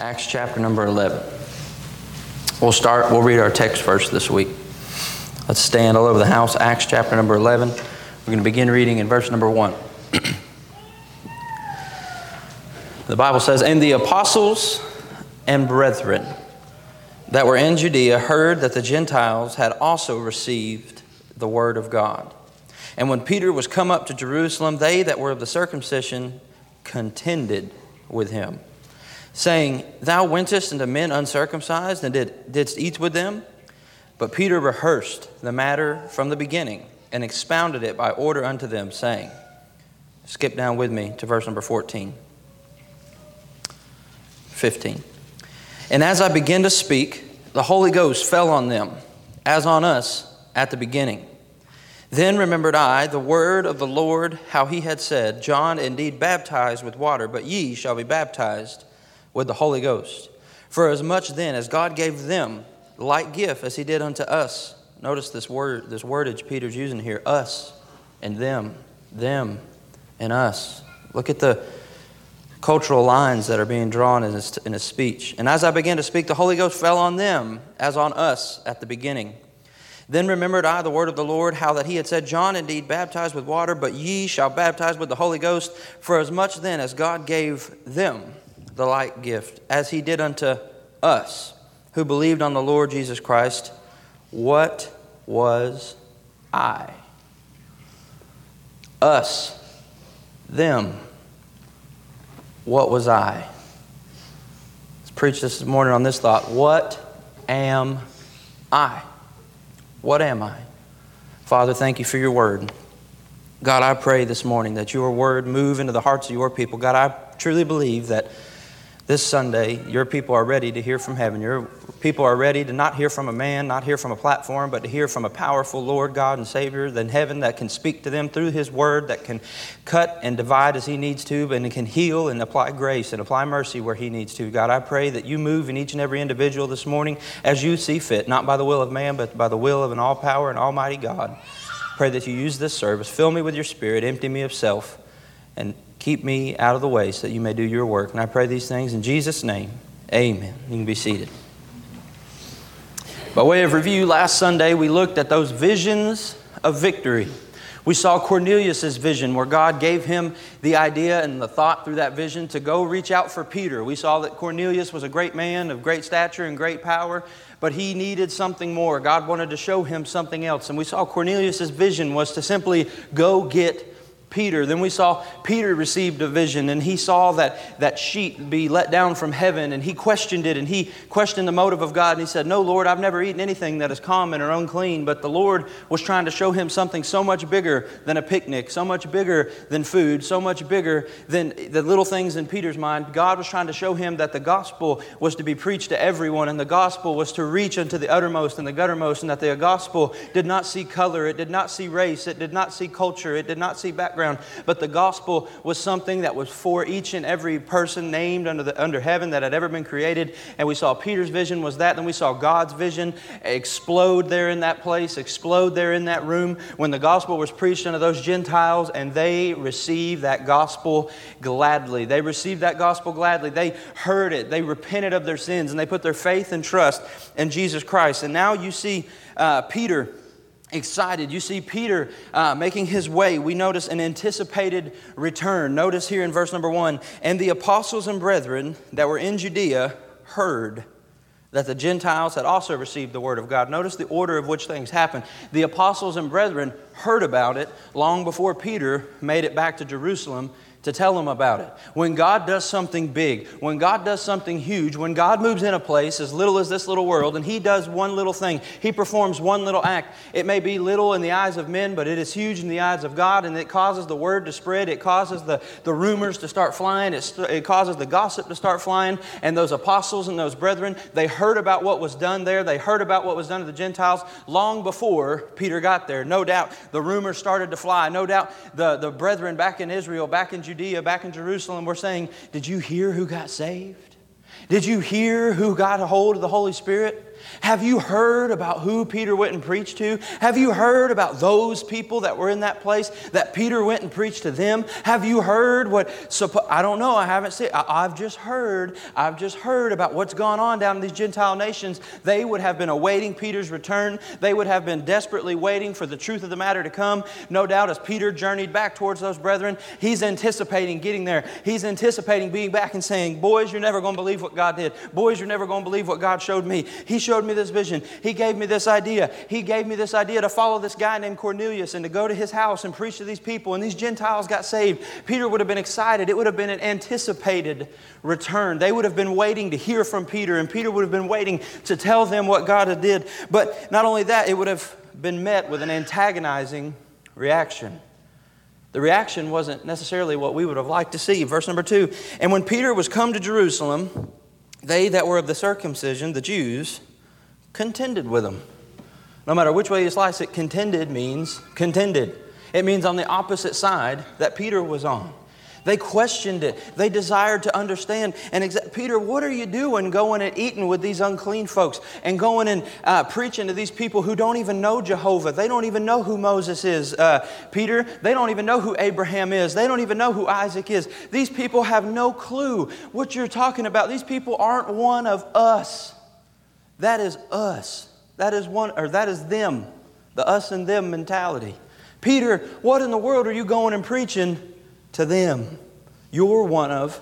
Acts chapter number 11. We'll start, we'll read our text first this week. Let's stand all over the house. Acts chapter number 11. We're going to begin reading in verse number 1. the Bible says, And the apostles and brethren that were in Judea heard that the Gentiles had also received the word of God. And when Peter was come up to Jerusalem, they that were of the circumcision contended with him saying, Thou wentest unto men uncircumcised and did, didst eat with them? But Peter rehearsed the matter from the beginning and expounded it by order unto them, saying, Skip down with me to verse number 14. 15. And as I began to speak, the Holy Ghost fell on them, as on us at the beginning. Then remembered I the word of the Lord, how he had said, John indeed baptized with water, but ye shall be baptized with the Holy Ghost. For as much then as God gave them like gift as he did unto us. Notice this word, this wordage Peter's using here, us and them, them and us. Look at the cultural lines that are being drawn in his, in his speech. And as I began to speak, the Holy Ghost fell on them as on us at the beginning. Then remembered I the word of the Lord, how that he had said, John indeed baptized with water, but ye shall baptize with the Holy Ghost, for as much then as God gave them the like gift, as he did unto us who believed on the Lord Jesus Christ. What was I? Us, them. What was I? Let's preach this morning on this thought. What am I? What am I? Father, thank you for your word. God, I pray this morning that your word move into the hearts of your people. God, I truly believe that this Sunday, your people are ready to hear from heaven. Your people are ready to not hear from a man, not hear from a platform, but to hear from a powerful Lord God and Savior in heaven that can speak to them through His Word, that can cut and divide as He needs to, and can heal and apply grace and apply mercy where He needs to. God, I pray that you move in each and every individual this morning as you see fit, not by the will of man, but by the will of an all power and almighty God. Pray that you use this service. Fill me with your Spirit, empty me of self, and Keep me out of the way so that you may do your work. And I pray these things in Jesus' name. Amen. You can be seated. By way of review, last Sunday we looked at those visions of victory. We saw Cornelius' vision where God gave him the idea and the thought through that vision to go reach out for Peter. We saw that Cornelius was a great man of great stature and great power, but he needed something more. God wanted to show him something else. And we saw Cornelius' vision was to simply go get Peter. Then we saw Peter received a vision and he saw that, that sheet be let down from heaven and he questioned it and he questioned the motive of God and he said, No, Lord, I've never eaten anything that is common or unclean. But the Lord was trying to show him something so much bigger than a picnic, so much bigger than food, so much bigger than the little things in Peter's mind. God was trying to show him that the gospel was to be preached to everyone and the gospel was to reach unto the uttermost and the guttermost and that the gospel did not see color, it did not see race, it did not see culture, it did not see background background, but the gospel was something that was for each and every person named under, the, under heaven that had ever been created. And we saw Peter's vision was that, and we saw God's vision explode there in that place, explode there in that room when the gospel was preached unto those Gentiles, and they received that gospel gladly. They received that gospel gladly. They heard it, they repented of their sins, and they put their faith and trust in Jesus Christ. And now you see uh, Peter excited. You see Peter uh, making his way. We notice an anticipated return. Notice here in verse number one and the apostles and brethren that were in Judea heard that the Gentiles had also received the word of God. Notice the order of which things happened. The apostles and brethren heard about it long before Peter made it back to Jerusalem to tell them about it. When God does something big, when God does something huge, when God moves in a place as little as this little world and He does one little thing, He performs one little act, it may be little in the eyes of men, but it is huge in the eyes of God and it causes the word to spread. It causes the, the rumors to start flying. It, st- it causes the gossip to start flying. And those apostles and those brethren, they heard about what was done there. They heard about what was done to the Gentiles long before Peter got there. No doubt the rumors started to fly. No doubt the, the brethren back in Israel, back in Judea, back in Jerusalem were saying, Did you hear who got saved? Did you hear who got a hold of the Holy Spirit? Have you heard about who Peter went and preached to? Have you heard about those people that were in that place that Peter went and preached to them? Have you heard what, I don't know, I haven't seen, I, have just heard, I've just heard about what's gone on down in these Gentile nations. They would have been awaiting Peter's return. They would have been desperately waiting for the truth of the matter to come. No doubt as Peter journeyed back towards those brethren, he's anticipating getting there. He's anticipating being back and saying, Boys, you're never going to believe what God did. Boys, you're never going to believe what God showed me. He showed me this vision. He gave me this idea. He gave me this idea to follow this guy named Cornelius and to go to his house and preach to these people. And these Gentiles got saved. Peter would have been excited. It would have been an anticipated return. They would have been waiting to hear from Peter, and Peter would have been waiting to tell them what God had did. But not only that, it would have been met with an antagonizing reaction. The reaction wasn't necessarily what we would have liked to see. Verse number two And when Peter was come to Jerusalem, they that were of the circumcision, the Jews, contended with them. No matter which way you slice it, contended means contended. It means on the opposite side that Peter was on. They questioned it. They desired to understand. And exa- Peter, what are you doing going and eating with these unclean folks and going and uh, preaching to these people who don't even know Jehovah? They don't even know who Moses is. Uh, Peter, they don't even know who Abraham is. They don't even know who Isaac is. These people have no clue what you're talking about. These people aren't one of us. That is us. That is one, or that is them. The us and them mentality. Peter, what in the world are you going and preaching to them. You're one of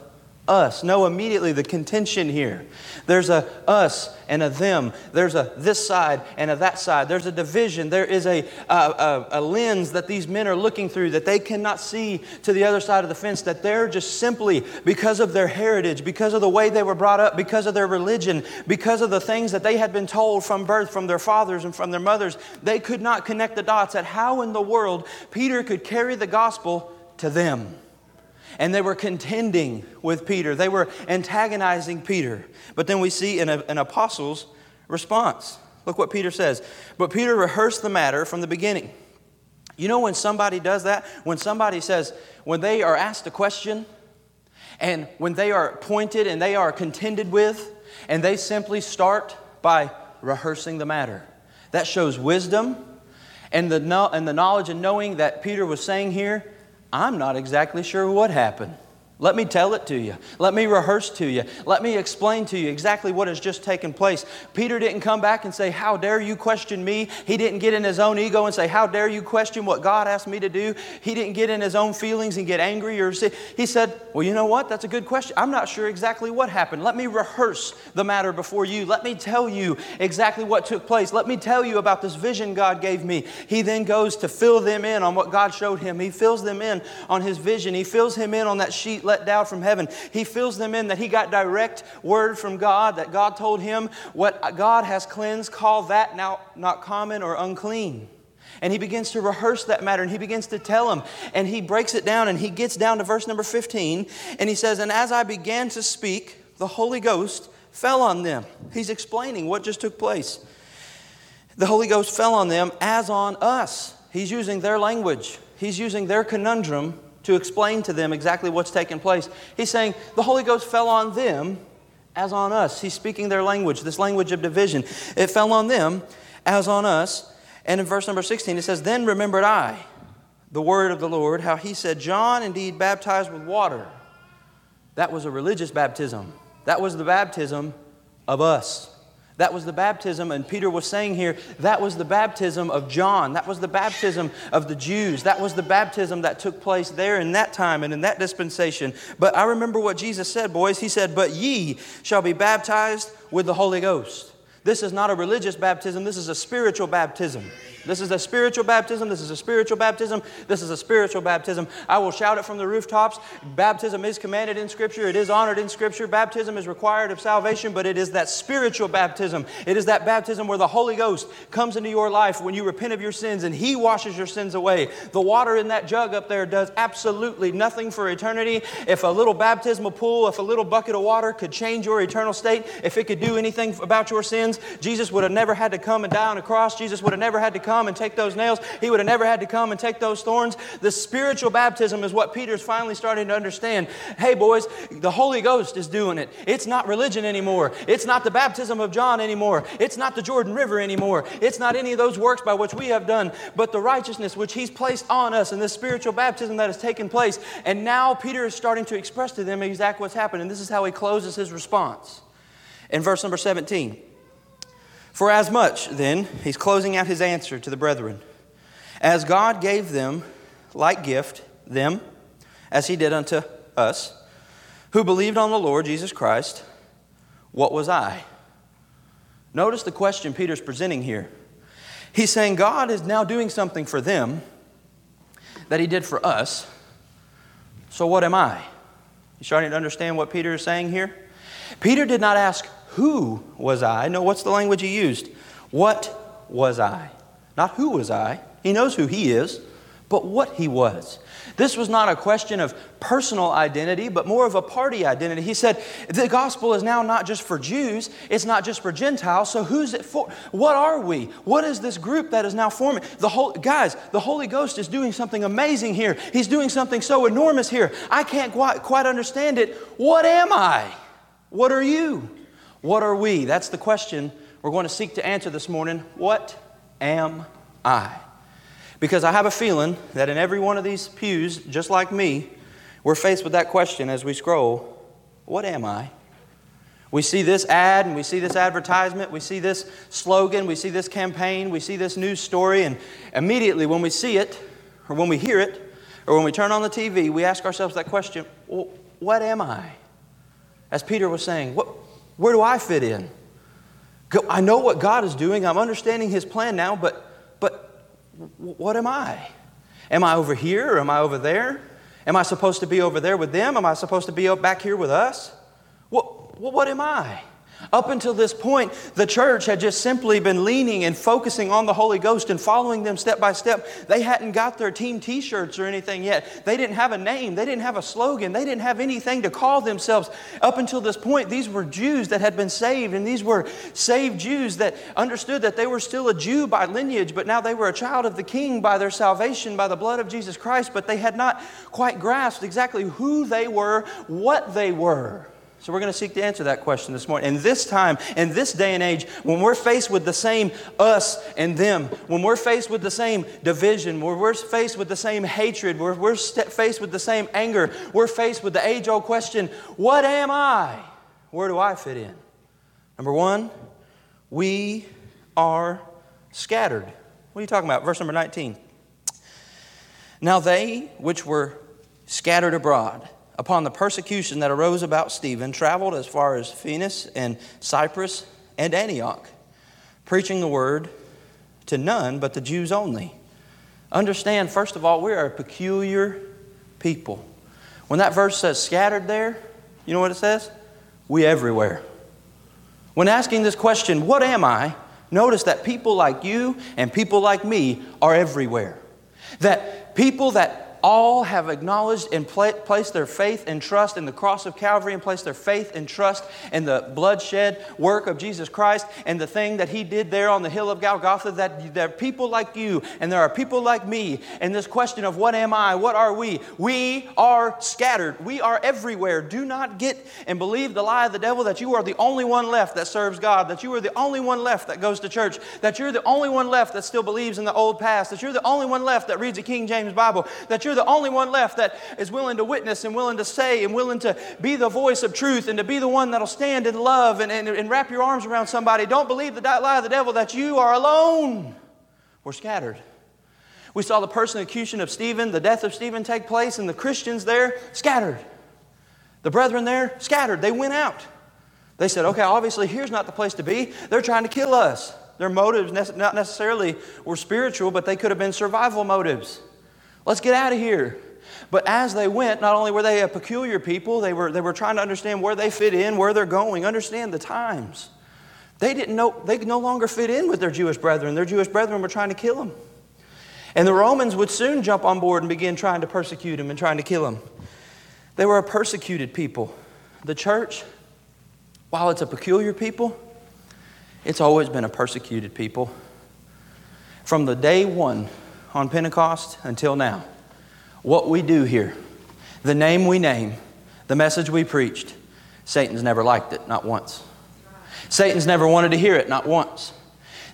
us. Know immediately the contention here. There's a us and a them. There's a this side and a that side. There's a division. There is a, a, a, lens that these men are looking through that they cannot see to the other side of the fence, that they're just simply, because of their heritage, because of the way they were brought up, because of their religion, because of the things that they had been told from birth from their fathers and from their mothers, they could not connect the dots at how in the world Peter could carry the gospel to them. And they were contending with Peter, they were antagonizing Peter. But then we see an, an apostle's response. Look what Peter says. But Peter rehearsed the matter from the beginning. You know, when somebody does that, when somebody says, when they are asked a question, and when they are pointed and they are contended with, and they simply start by rehearsing the matter. That shows wisdom and the, and the knowledge and knowing that Peter was saying here I'm not exactly sure what happened. Let me tell it to you. Let me rehearse to you. Let me explain to you exactly what has just taken place. Peter didn't come back and say, How dare you question me? He didn't get in his own ego and say, How dare you question what God asked me to do? He didn't get in his own feelings and get angry or say, He said, Well, you know what? That's a good question. I'm not sure exactly what happened. Let me rehearse the matter before you. Let me tell you exactly what took place. Let me tell you about this vision God gave me. He then goes to fill them in on what God showed him. He fills them in on his vision. He fills him in on that sheet let down from heaven. He fills them in that he got direct word from God, that God told him what God has cleansed, call that now not common or unclean. And he begins to rehearse that matter and he begins to tell them. And he breaks it down and he gets down to verse number 15 and he says, And as I began to speak, the Holy Ghost fell on them. He's explaining what just took place. The Holy Ghost fell on them as on us. He's using their language, he's using their conundrum to explain to them exactly what's taking place. He's saying the Holy Ghost fell on them as on us. He's speaking their language, this language of division. It fell on them as on us. And in verse number 16, it says, Then remembered I the word of the Lord, how he said, John indeed baptized with water. That was a religious baptism. That was the baptism of us. That was the baptism, and Peter was saying here, that was the baptism of John. That was the baptism of the Jews. That was the baptism that took place there in that time and in that dispensation. But I remember what Jesus said, boys. He said, But ye shall be baptized with the Holy Ghost. This is not a religious baptism, this is a spiritual baptism. This is a spiritual baptism. This is a spiritual baptism. This is a spiritual baptism. I will shout it from the rooftops. Baptism is commanded in Scripture. It is honored in Scripture. Baptism is required of salvation, but it is that spiritual baptism. It is that baptism where the Holy Ghost comes into your life when you repent of your sins and He washes your sins away. The water in that jug up there does absolutely nothing for eternity. If a little baptismal pool, if a little bucket of water could change your eternal state, if it could do anything about your sins, Jesus would have never had to come and die on a cross. Jesus would have never had to come and take those nails. He would have never had to come and take those thorns. The spiritual baptism is what Peter's finally starting to understand. Hey, boys, the Holy Ghost is doing it. It's not religion anymore. It's not the baptism of John anymore. It's not the Jordan River anymore. It's not any of those works by which we have done, but the righteousness which He's placed on us and this spiritual baptism that has taken place. And now Peter is starting to express to them exactly what's happened. And this is how he closes his response. In verse number 17. For as much, then, he's closing out his answer to the brethren, as God gave them like gift, them, as he did unto us, who believed on the Lord Jesus Christ, what was I? Notice the question Peter's presenting here. He's saying God is now doing something for them that he did for us. So what am I? You starting to understand what Peter is saying here? Peter did not ask, Who was I? No, what's the language he used? What was I? Not who was I. He knows who he is, but what he was. This was not a question of personal identity, but more of a party identity. He said, The gospel is now not just for Jews, it's not just for Gentiles, so who's it for? What are we? What is this group that is now forming? The whole, guys, the Holy Ghost is doing something amazing here. He's doing something so enormous here. I can't quite, quite understand it. What am I? What are you? What are we? That's the question we're going to seek to answer this morning. What am I? Because I have a feeling that in every one of these pews, just like me, we're faced with that question as we scroll What am I? We see this ad and we see this advertisement, we see this slogan, we see this campaign, we see this news story, and immediately when we see it, or when we hear it, or when we turn on the TV, we ask ourselves that question What am I? As Peter was saying, what, where do I fit in? I know what God is doing, I'm understanding His plan now, but but what am I? Am I over here or am I over there? Am I supposed to be over there with them? Am I supposed to be back here with us? What, what am I? Up until this point, the church had just simply been leaning and focusing on the Holy Ghost and following them step by step. They hadn't got their team t shirts or anything yet. They didn't have a name, they didn't have a slogan, they didn't have anything to call themselves. Up until this point, these were Jews that had been saved, and these were saved Jews that understood that they were still a Jew by lineage, but now they were a child of the King by their salvation, by the blood of Jesus Christ, but they had not quite grasped exactly who they were, what they were. So we're going to seek to answer that question this morning. And this time, in this day and age, when we're faced with the same us and them, when we're faced with the same division, when we're faced with the same hatred, when we're faced with the same anger, we're faced with the age old question what am I? Where do I fit in? Number one, we are scattered. What are you talking about? Verse number 19. Now they which were scattered abroad, upon the persecution that arose about Stephen, traveled as far as Phoenix and Cyprus and Antioch, preaching the word to none but the Jews only. Understand, first of all, we are a peculiar people. When that verse says scattered there, you know what it says? We everywhere. When asking this question, what am I? Notice that people like you and people like me are everywhere. That people that all have acknowledged and placed their faith and trust in the cross of Calvary and placed their faith and trust in the bloodshed work of Jesus Christ and the thing that He did there on the hill of Golgotha. That there are people like you and there are people like me. And this question of what am I? What are we? We are scattered. We are everywhere. Do not get and believe the lie of the devil that you are the only one left that serves God, that you are the only one left that goes to church, that you're the only one left that still believes in the old past, that you're the only one left that reads a King James Bible, that you're the only one left that is willing to witness and willing to say and willing to be the voice of truth and to be the one that'll stand in love and, and, and wrap your arms around somebody. Don't believe the lie of the devil that you are alone. We're scattered. We saw the persecution of Stephen, the death of Stephen take place, and the Christians there scattered. The brethren there scattered. They went out. They said, okay, obviously here's not the place to be. They're trying to kill us. Their motives not necessarily were spiritual, but they could have been survival motives. Let's get out of here. But as they went, not only were they a peculiar people, they were, they were trying to understand where they fit in, where they're going, understand the times. They didn't know, they no longer fit in with their Jewish brethren. Their Jewish brethren were trying to kill them. And the Romans would soon jump on board and begin trying to persecute them and trying to kill them. They were a persecuted people. The church, while it's a peculiar people, it's always been a persecuted people. From the day one on Pentecost until now, what we do here, the name we name, the message we preached, Satan's never liked it, not once. Satan's never wanted to hear it, not once.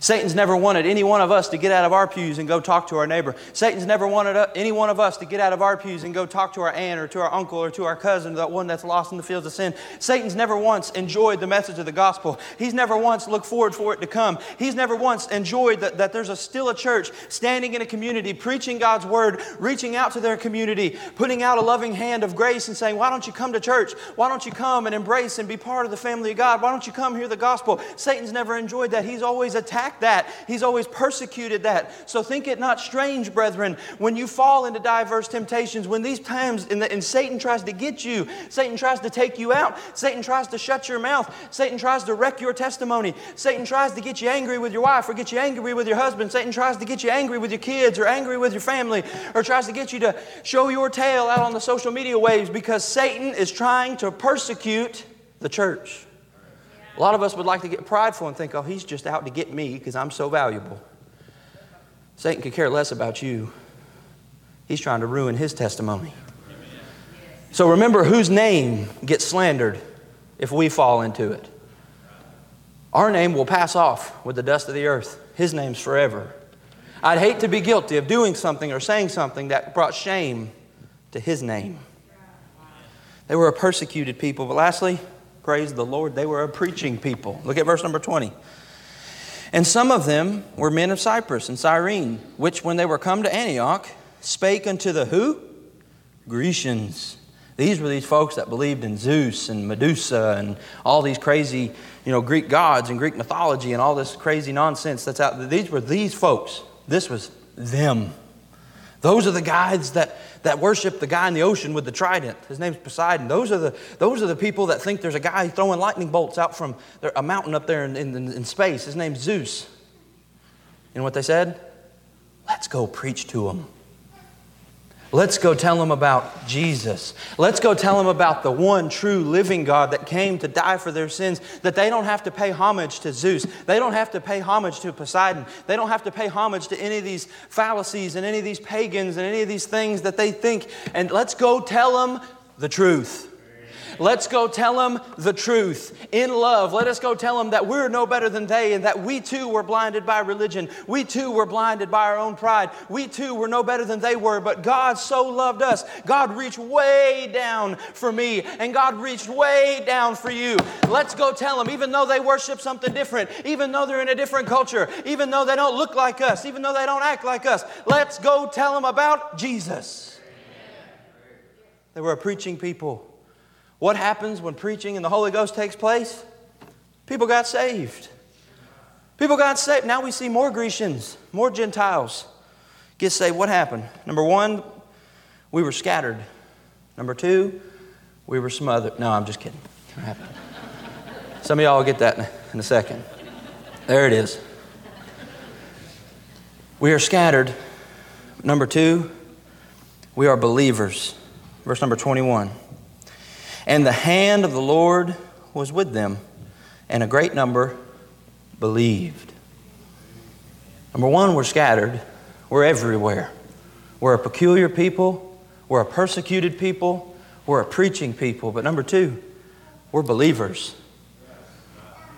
Satan's never wanted any one of us to get out of our pews and go talk to our neighbor. Satan's never wanted uh, any one of us to get out of our pews and go talk to our aunt or to our uncle or to our cousin, that one that's lost in the fields of sin. Satan's never once enjoyed the message of the gospel. He's never once looked forward for it to come. He's never once enjoyed that, that there's a, still a church standing in a community, preaching God's word, reaching out to their community, putting out a loving hand of grace and saying, Why don't you come to church? Why don't you come and embrace and be part of the family of God? Why don't you come hear the gospel? Satan's never enjoyed that. He's always attacked attacked that, He's always persecuted that. So think it not strange, brethren, when you fall into diverse temptations, when these times and the, Satan tries to get you, Satan tries to take you out, Satan tries to shut your mouth, Satan tries to wreck your testimony, Satan tries to get you angry with your wife or get you angry with your husband, Satan tries to get you angry with your kids or angry with your family or tries to get you to show your tail out on the social media waves because Satan is trying to persecute the church. A lot of us would like to get prideful and think, oh, he's just out to get me because I'm so valuable. Satan could care less about you. He's trying to ruin his testimony. So remember whose name gets slandered if we fall into it. Our name will pass off with the dust of the earth. His name's forever. I'd hate to be guilty of doing something or saying something that brought shame to his name. They were a persecuted people. But lastly, Praise the Lord. They were a preaching people. Look at verse number 20. And some of them were men of Cyprus and Cyrene, which when they were come to Antioch, spake unto the who? Grecians. These were these folks that believed in Zeus and Medusa and all these crazy, you know, Greek gods and Greek mythology and all this crazy nonsense that's out there. These were these folks. This was them. Those are the guys that, that worship the guy in the ocean with the trident. His name's Poseidon. Those are the, those are the people that think there's a guy throwing lightning bolts out from a mountain up there in, in, in space. His name's Zeus. You know what they said? Let's go preach to him. Let's go tell them about Jesus. Let's go tell them about the one true living God that came to die for their sins, that they don't have to pay homage to Zeus. They don't have to pay homage to Poseidon. They don't have to pay homage to any of these fallacies and any of these pagans and any of these things that they think. And let's go tell them the truth. Let's go tell them the truth in love. Let us go tell them that we're no better than they and that we too were blinded by religion. We too were blinded by our own pride. We too were no better than they were, but God so loved us. God reached way down for me and God reached way down for you. Let's go tell them, even though they worship something different, even though they're in a different culture, even though they don't look like us, even though they don't act like us, let's go tell them about Jesus. They were a preaching people. What happens when preaching and the Holy Ghost takes place? People got saved. People got saved. Now we see more Grecians, more Gentiles get saved. What happened? Number one, we were scattered. Number two, we were smothered. No, I'm just kidding. Some of y'all will get that in a second. There it is. We are scattered. Number two, we are believers. Verse number 21. And the hand of the Lord was with them, and a great number believed. Number one, we're scattered. We're everywhere. We're a peculiar people. We're a persecuted people. We're a preaching people. But number two, we're believers.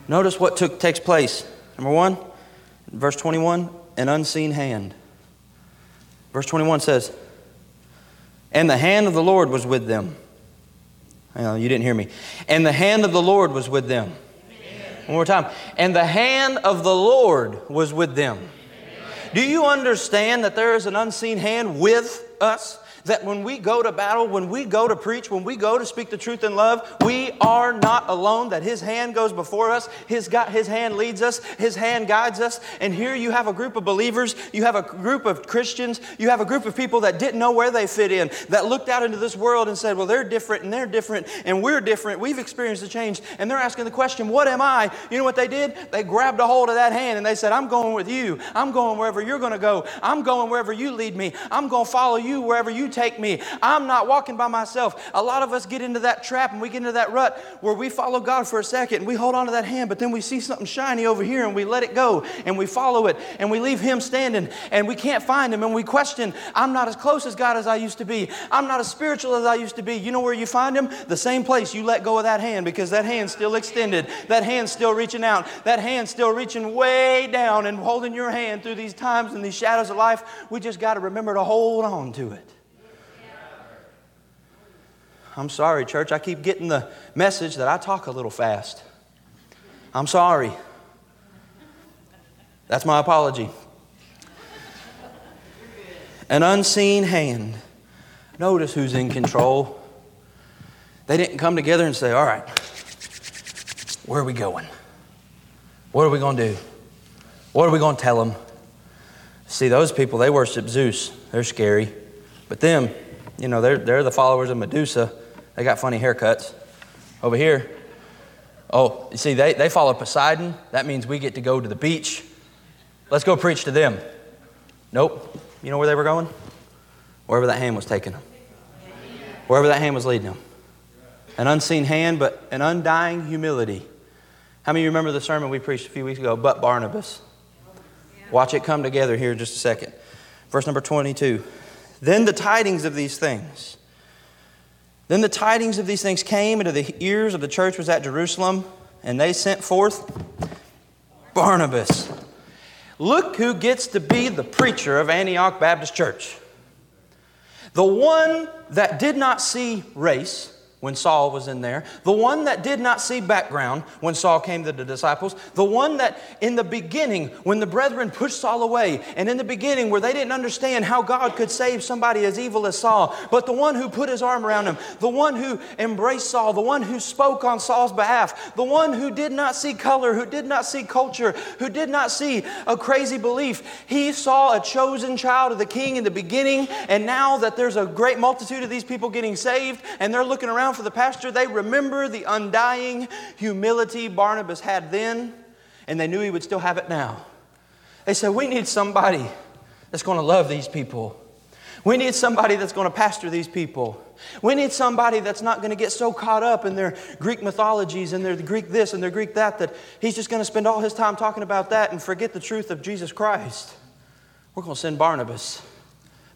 Notice what took, takes place. Number one, verse 21, an unseen hand. Verse 21 says, And the hand of the Lord was with them you didn't hear me. And the hand of the Lord was with them. Amen. One more time. And the hand of the Lord was with them. Amen. Do you understand that there is an unseen hand with us? That when we go to battle, when we go to preach, when we go to speak the truth in love, we are not alone, that His hand goes before us, His, His hand leads us, His hand guides us. And here you have a group of believers, you have a group of Christians, you have a group of people that didn't know where they fit in, that looked out into this world and said, Well, they're different and they're different and we're different. We've experienced a change. And they're asking the question, What am I? You know what they did? They grabbed a hold of that hand and they said, I'm going with you. I'm going wherever you're going to go. I'm going wherever you lead me. I'm going to follow you wherever you take me. I'm not walking by myself. A lot of us get into that trap and we get into that rut where we follow God for a second and we hold on to that hand, but then we see something shiny over here and we let it go and we follow it and we leave Him standing and we can't find Him and we question, I'm not as close as God as I used to be. I'm not as spiritual as I used to be. You know where you find Him? The same place you let go of that hand because that hand's still extended. That hand's still reaching out. That hand's still reaching way down and holding your hand through these times and these shadows of life. We just got to remember to hold on to it. I'm sorry, church. I keep getting the message that I talk a little fast. I'm sorry. That's my apology. An unseen hand. Notice who's in control. They didn't come together and say, All right, where are we going? What are we going to do? What are we going to tell them? See, those people, they worship Zeus. They're scary. But them, you know, they're, they're the followers of Medusa. They got funny haircuts. Over here, oh, you see, they, they follow Poseidon. That means we get to go to the beach. Let's go preach to them. Nope. You know where they were going? Wherever that hand was taking them. Wherever that hand was leading them. An unseen hand, but an undying humility. How many of you remember the sermon we preached a few weeks ago, but Barnabas? Watch it come together here in just a second. Verse number 22. Then the tidings of these things. Then the tidings of these things came into the ears of the church was at Jerusalem, and they sent forth Barnabas. Look who gets to be the preacher of Antioch Baptist Church. The one that did not see race, when Saul was in there, the one that did not see background when Saul came to the disciples, the one that in the beginning, when the brethren pushed Saul away, and in the beginning where they didn't understand how God could save somebody as evil as Saul, but the one who put his arm around him, the one who embraced Saul, the one who spoke on Saul's behalf, the one who did not see color, who did not see culture, who did not see a crazy belief, he saw a chosen child of the king in the beginning, and now that there's a great multitude of these people getting saved, and they're looking around for the pastor, they remember the undying humility Barnabas had then, and they knew he would still have it now. They said, We need somebody that's going to love these people. We need somebody that's going to pastor these people. We need somebody that's not going to get so caught up in their Greek mythologies and their Greek this and their Greek that that he's just going to spend all his time talking about that and forget the truth of Jesus Christ. We're going to send Barnabas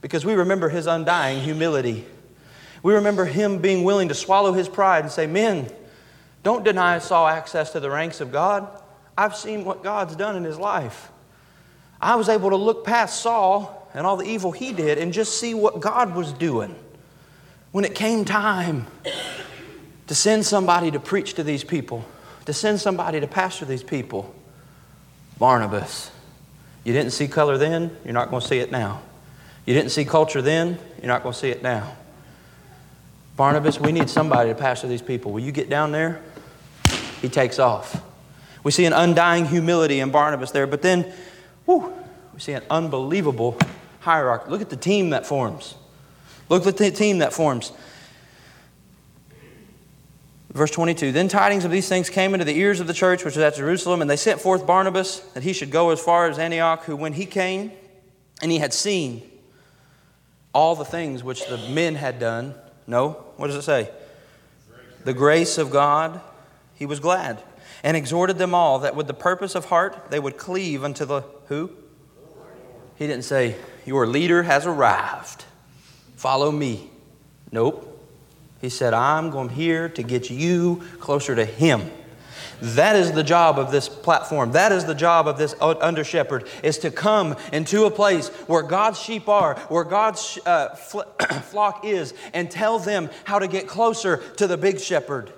because we remember his undying humility. We remember him being willing to swallow his pride and say, Men, don't deny Saul access to the ranks of God. I've seen what God's done in his life. I was able to look past Saul and all the evil he did and just see what God was doing. When it came time to send somebody to preach to these people, to send somebody to pastor these people, Barnabas. You didn't see color then, you're not going to see it now. You didn't see culture then, you're not going to see it now. Barnabas, we need somebody to pastor these people. Will you get down there? He takes off. We see an undying humility in Barnabas there, but then, whew, we see an unbelievable hierarchy. Look at the team that forms. Look at the team that forms. Verse 22 Then tidings of these things came into the ears of the church which was at Jerusalem, and they sent forth Barnabas that he should go as far as Antioch, who, when he came and he had seen all the things which the men had done, no. What does it say? The grace of God, he was glad and exhorted them all that with the purpose of heart they would cleave unto the who? He didn't say, Your leader has arrived. Follow me. Nope. He said, I'm going here to get you closer to him. That is the job of this platform. That is the job of this under shepherd is to come into a place where God's sheep are, where God's uh, flock is, and tell them how to get closer to the big shepherd.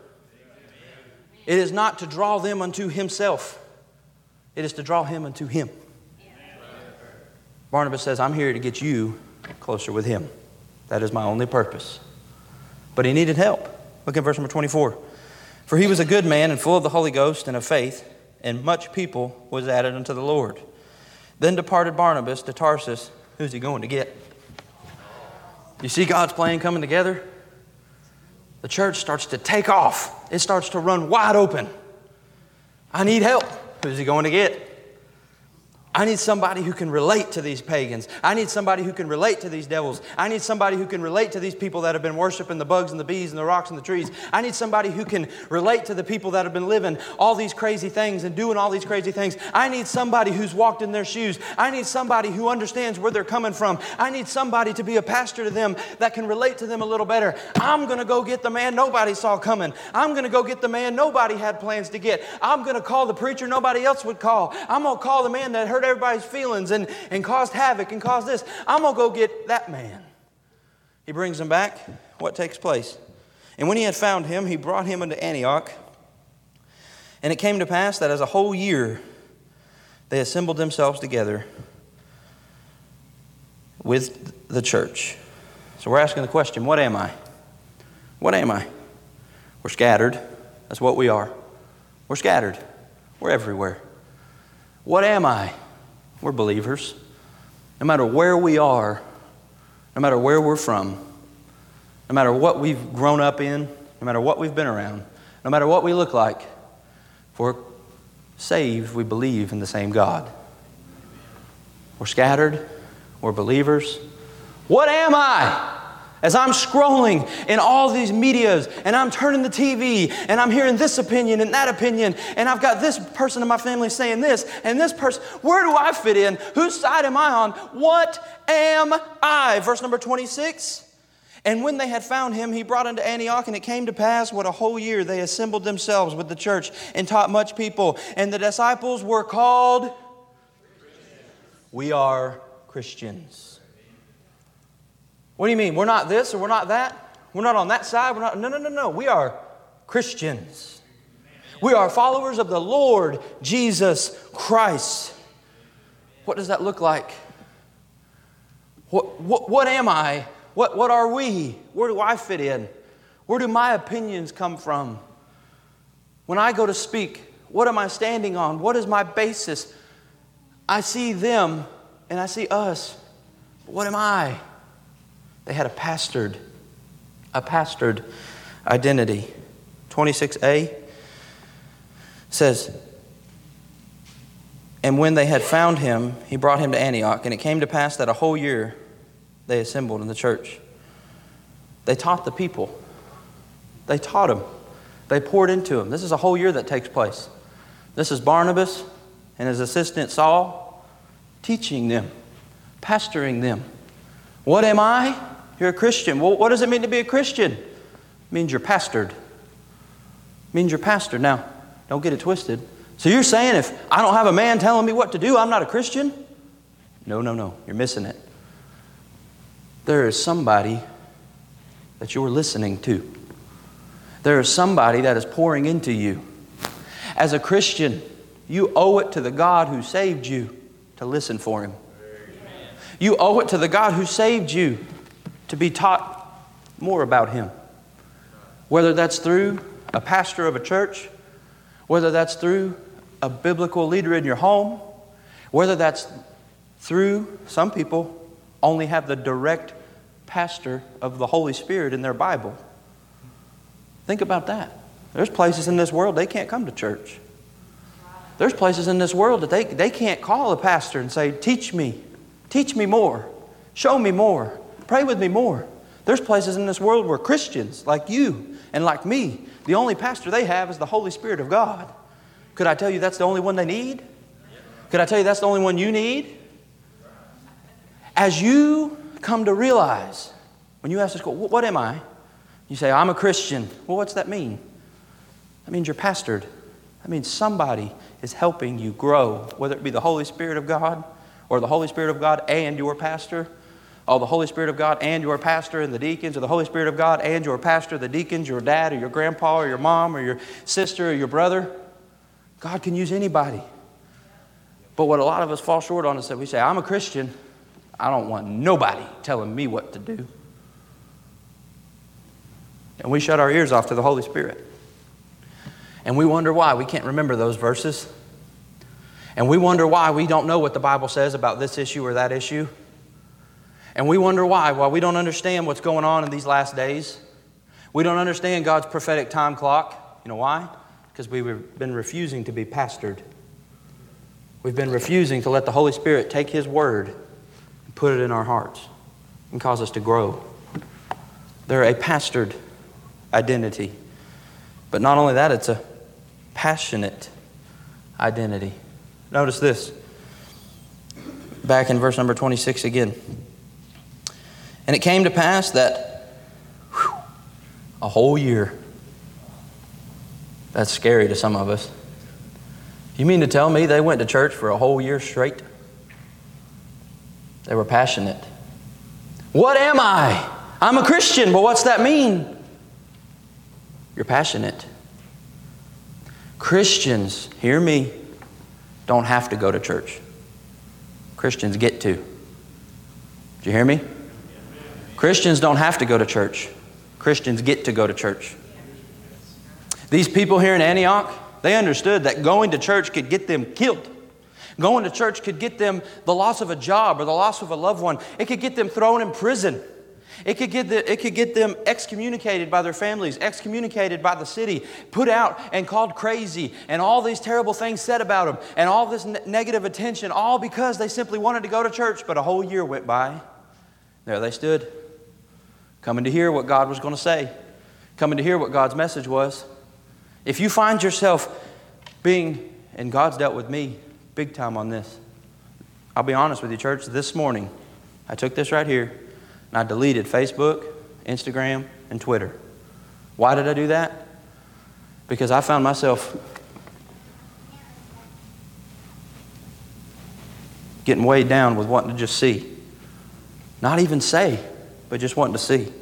It is not to draw them unto himself, it is to draw him unto him. Barnabas says, I'm here to get you closer with him. That is my only purpose. But he needed help. Look at verse number 24. For he was a good man and full of the Holy Ghost and of faith, and much people was added unto the Lord. Then departed Barnabas to Tarsus. Who's he going to get? You see God's plan coming together? The church starts to take off, it starts to run wide open. I need help. Who's he going to get? I need somebody who can relate to these pagans. I need somebody who can relate to these devils. I need somebody who can relate to these people that have been worshiping the bugs and the bees and the rocks and the trees. I need somebody who can relate to the people that have been living all these crazy things and doing all these crazy things. I need somebody who's walked in their shoes. I need somebody who understands where they're coming from. I need somebody to be a pastor to them that can relate to them a little better. I'm going to go get the man nobody saw coming. I'm going to go get the man nobody had plans to get. I'm going to call the preacher nobody else would call. I'm going to call the man that heard everybody's feelings and, and caused havoc and caused this. I'm going to go get that man. He brings him back. What takes place? And when he had found him, he brought him into Antioch. And it came to pass that as a whole year they assembled themselves together with the church. So we're asking the question what am I? What am I? We're scattered. That's what we are. We're scattered. We're everywhere. What am I? We're believers. No matter where we are, no matter where we're from, no matter what we've grown up in, no matter what we've been around, no matter what we look like, if we're saved, we believe in the same God. We're scattered, we're believers. What am I? As I'm scrolling in all these medias and I'm turning the TV and I'm hearing this opinion and that opinion and I've got this person in my family saying this and this person, where do I fit in? Whose side am I on? What am I? Verse number 26. And when they had found him, he brought unto Antioch, and it came to pass what a whole year they assembled themselves with the church and taught much people. And the disciples were called, We are Christians. What do you mean? We're not this or we're not that? We're not on that side? We're not. No, no, no, no. We are Christians. We are followers of the Lord Jesus Christ. What does that look like? What, what, what am I? What, what are we? Where do I fit in? Where do my opinions come from? When I go to speak, what am I standing on? What is my basis? I see them and I see us. What am I? They had a pastored, a pastored identity. 26a says, And when they had found him, he brought him to Antioch. And it came to pass that a whole year they assembled in the church. They taught the people. They taught them. They poured into them. This is a whole year that takes place. This is Barnabas and his assistant Saul teaching them, pastoring them. What am I? You're a Christian. Well, what does it mean to be a Christian? It means you're pastored. It means you're pastored. Now, don't get it twisted. So you're saying if I don't have a man telling me what to do, I'm not a Christian? No, no, no. You're missing it. There is somebody that you're listening to. There is somebody that is pouring into you. As a Christian, you owe it to the God who saved you to listen for Him. You owe it to the God who saved you to be taught more about Him. Whether that's through a pastor of a church, whether that's through a biblical leader in your home, whether that's through some people only have the direct pastor of the Holy Spirit in their Bible. Think about that. There's places in this world they can't come to church. There's places in this world that they, they can't call a pastor and say, Teach me, teach me more, show me more. Pray with me more. There's places in this world where Christians like you and like me, the only pastor they have is the Holy Spirit of God. Could I tell you that's the only one they need? Could I tell you that's the only one you need? As you come to realize, when you ask this what am I? You say, I'm a Christian. Well, what's that mean? That means you're pastored. That means somebody is helping you grow, whether it be the Holy Spirit of God or the Holy Spirit of God and your pastor Oh, the Holy Spirit of God and your pastor and the deacons, or the Holy Spirit of God and your pastor, the deacons, your dad, or your grandpa, or your mom, or your sister, or your brother. God can use anybody. But what a lot of us fall short on is that we say, I'm a Christian. I don't want nobody telling me what to do. And we shut our ears off to the Holy Spirit. And we wonder why we can't remember those verses. And we wonder why we don't know what the Bible says about this issue or that issue. And we wonder why. Why we don't understand what's going on in these last days. We don't understand God's prophetic time clock. You know why? Because we've been refusing to be pastored. We've been refusing to let the Holy Spirit take His Word and put it in our hearts and cause us to grow. They're a pastored identity. But not only that, it's a passionate identity. Notice this. Back in verse number 26 again. And it came to pass that whew, a whole year, that's scary to some of us. You mean to tell me they went to church for a whole year straight? They were passionate. What am I? I'm a Christian, but what's that mean? You're passionate. Christians, hear me, don't have to go to church. Christians get to. Do you hear me? Christians don't have to go to church. Christians get to go to church. These people here in Antioch, they understood that going to church could get them killed. Going to church could get them the loss of a job or the loss of a loved one. It could get them thrown in prison. It could, get the, it could get them excommunicated by their families, excommunicated by the city, put out and called crazy, and all these terrible things said about them, and all this ne- negative attention, all because they simply wanted to go to church. But a whole year went by. There they stood, coming to hear what God was going to say, coming to hear what God's message was. If you find yourself being, and God's dealt with me big time on this. I'll be honest with you, church. This morning, I took this right here and I deleted Facebook, Instagram, and Twitter. Why did I do that? Because I found myself getting weighed down with wanting to just see. Not even say, but just wanting to see.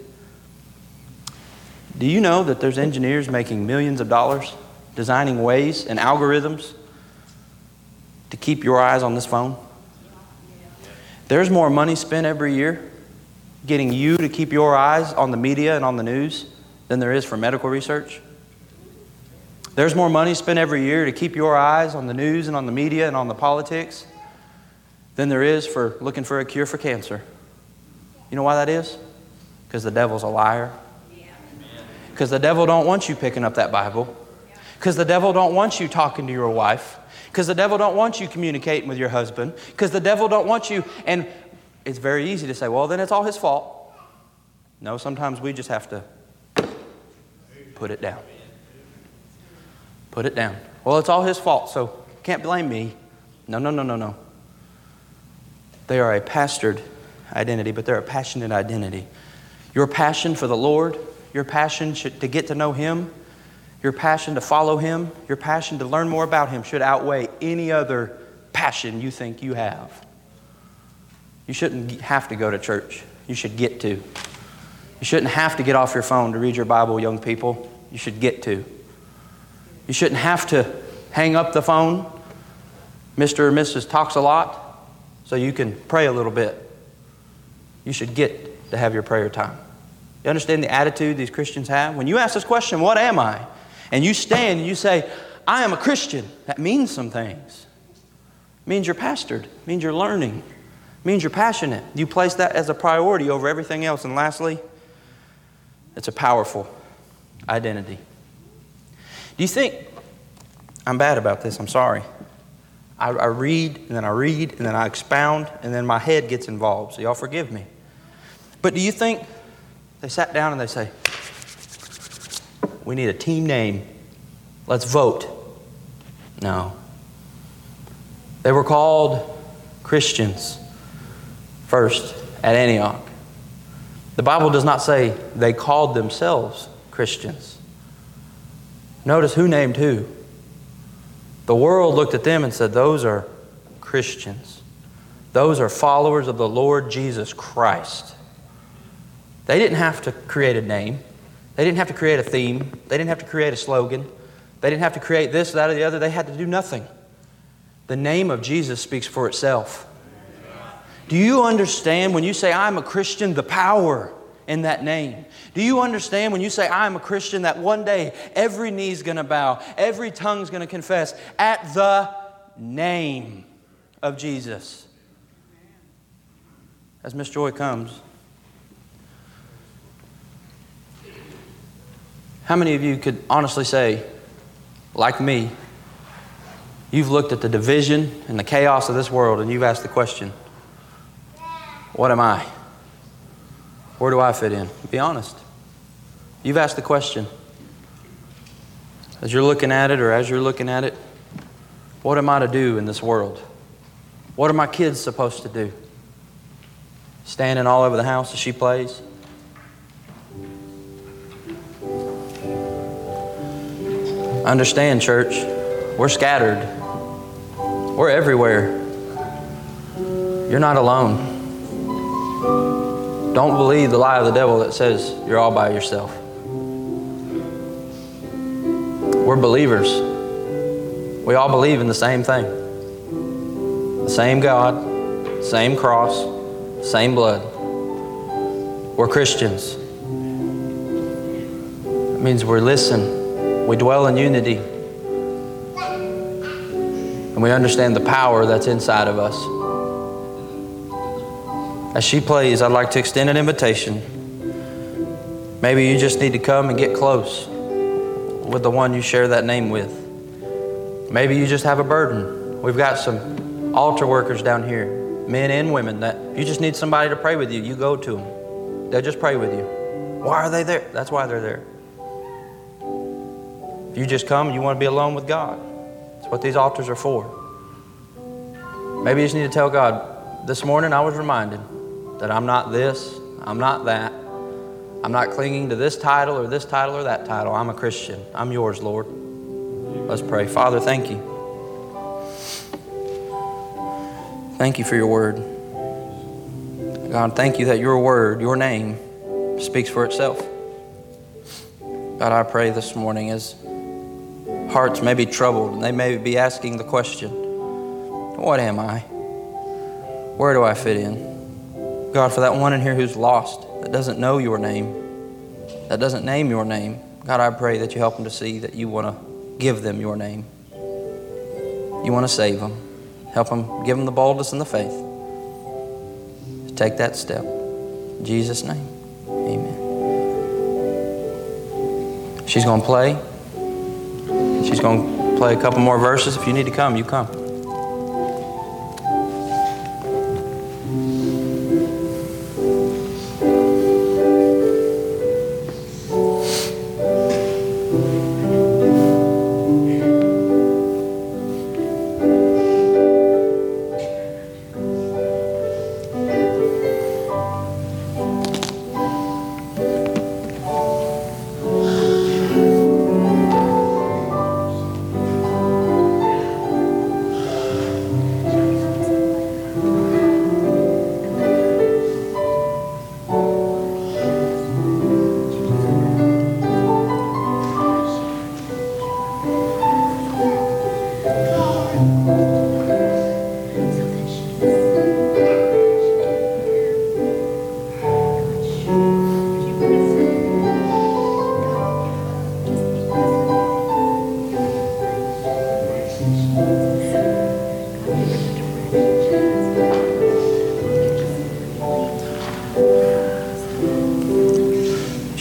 Do you know that there's engineers making millions of dollars designing ways and algorithms to keep your eyes on this phone? There's more money spent every year getting you to keep your eyes on the media and on the news than there is for medical research. There's more money spent every year to keep your eyes on the news and on the media and on the politics than there is for looking for a cure for cancer. You know why that is? Because the devil's a liar. Because the devil don't want you picking up that Bible. Because the devil don't want you talking to your wife. Because the devil don't want you communicating with your husband. Because the devil don't want you. And it's very easy to say, well, then it's all his fault. No, sometimes we just have to put it down. Put it down. Well, it's all his fault, so can't blame me. No, no, no, no, no. They are a pastored identity, but they're a passionate identity. Your passion for the Lord, your passion to get to know Him, your passion to follow Him, your passion to learn more about Him should outweigh any other passion you think you have. You shouldn't have to go to church. You should get to. You shouldn't have to get off your phone to read your Bible, young people. You should get to. You shouldn't have to hang up the phone. Mr. or Mrs. talks a lot, so you can pray a little bit. You should get to have your prayer time. You understand the attitude these Christians have? When you ask this question, What am I? and you stand and you say, I am a Christian, that means some things. It means you're pastored, it means you're learning, it means you're passionate. You place that as a priority over everything else. And lastly, it's a powerful identity. Do you think, I'm bad about this, I'm sorry. I, I read and then I read and then I expound and then my head gets involved, so y'all forgive me. But do you think they sat down and they say, we need a team name. Let's vote. No. They were called Christians first at Antioch. The Bible does not say they called themselves Christians. Notice who named who. The world looked at them and said, Those are Christians. Those are followers of the Lord Jesus Christ. They didn't have to create a name. They didn't have to create a theme. They didn't have to create a slogan. They didn't have to create this, that, or the other. They had to do nothing. The name of Jesus speaks for itself. Do you understand when you say, I'm a Christian, the power in that name? Do you understand when you say, I'm a Christian, that one day every knee's gonna bow, every tongue's gonna confess at the name of Jesus? As Miss Joy comes, how many of you could honestly say, like me, You've looked at the division and the chaos of this world and you've asked the question What am I? Where do I fit in? Be honest. You've asked the question. As you're looking at it or as you're looking at it, what am I to do in this world? What are my kids supposed to do? Standing all over the house as she plays? Understand, church, we're scattered. We're everywhere. You're not alone. Don't believe the lie of the devil that says you're all by yourself. We're believers. We all believe in the same thing the same God, same cross, same blood. We're Christians. It means we listen, we dwell in unity, and we understand the power that's inside of us. As she plays, I'd like to extend an invitation. Maybe you just need to come and get close with the one you share that name with. Maybe you just have a burden. We've got some altar workers down here, men and women, that you just need somebody to pray with you. You go to them, they'll just pray with you. Why are they there? That's why they're there. If you just come, you want to be alone with God. That's what these altars are for. Maybe you just need to tell God, this morning I was reminded that I'm not this, I'm not that. I'm not clinging to this title or this title or that title. I'm a Christian. I'm yours, Lord. Let's pray. Father, thank you. Thank you for your word. God, thank you that your word, your name, speaks for itself. God, I pray this morning as hearts may be troubled and they may be asking the question, What am I? Where do I fit in? God, for that one in here who's lost, that doesn't know your name, that doesn't name your name, God, I pray that you help them to see that you want to give them your name. You want to save them. Help them, give them the boldness and the faith to take that step. In Jesus' name, amen. She's going to play. She's going to play a couple more verses. If you need to come, you come.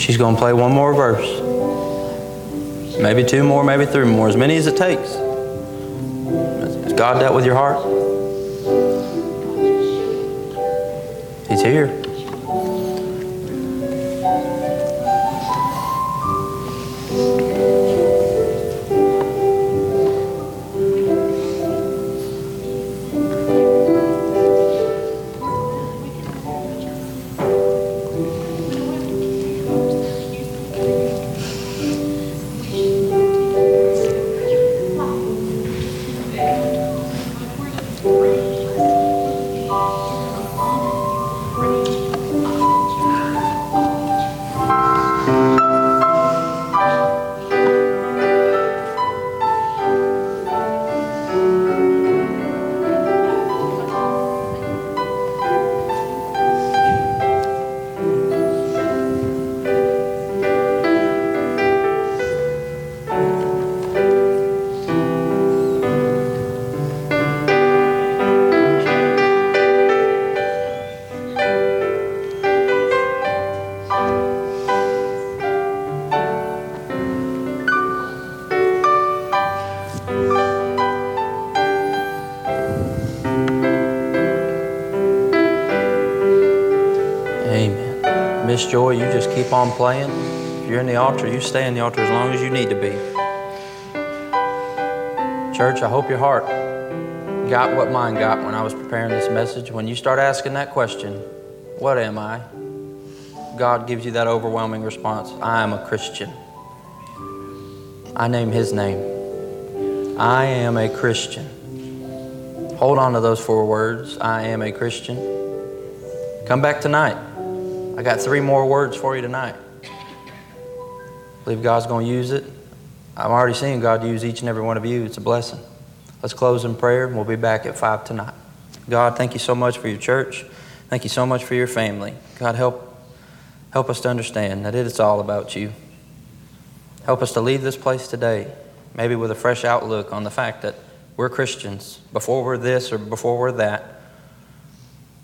She's going to play one more verse. Maybe two more, maybe three more, as many as it takes. Has God dealt with your heart? He's here. Joy, you just keep on playing. If you're in the altar, you stay in the altar as long as you need to be. Church, I hope your heart got what mine got when I was preparing this message. When you start asking that question, what am I? God gives you that overwhelming response I am a Christian. I name His name. I am a Christian. Hold on to those four words I am a Christian. Come back tonight. I got three more words for you tonight. I believe God's going to use it. I'm already seeing God use each and every one of you. It's a blessing. Let's close in prayer and we'll be back at 5 tonight. God, thank you so much for your church. Thank you so much for your family. God, help Help us to understand that it is all about you. Help us to leave this place today, maybe with a fresh outlook on the fact that we're Christians before we're this or before we're that,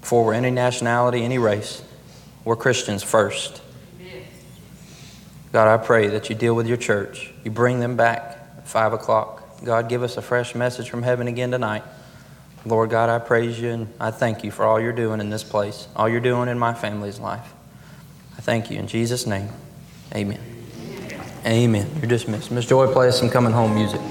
before we're any nationality, any race. We're Christians first. God, I pray that you deal with your church. You bring them back at 5 o'clock. God, give us a fresh message from heaven again tonight. Lord God, I praise you and I thank you for all you're doing in this place, all you're doing in my family's life. I thank you in Jesus' name. Amen. Amen. You're dismissed. Miss Joy, play us some coming home music.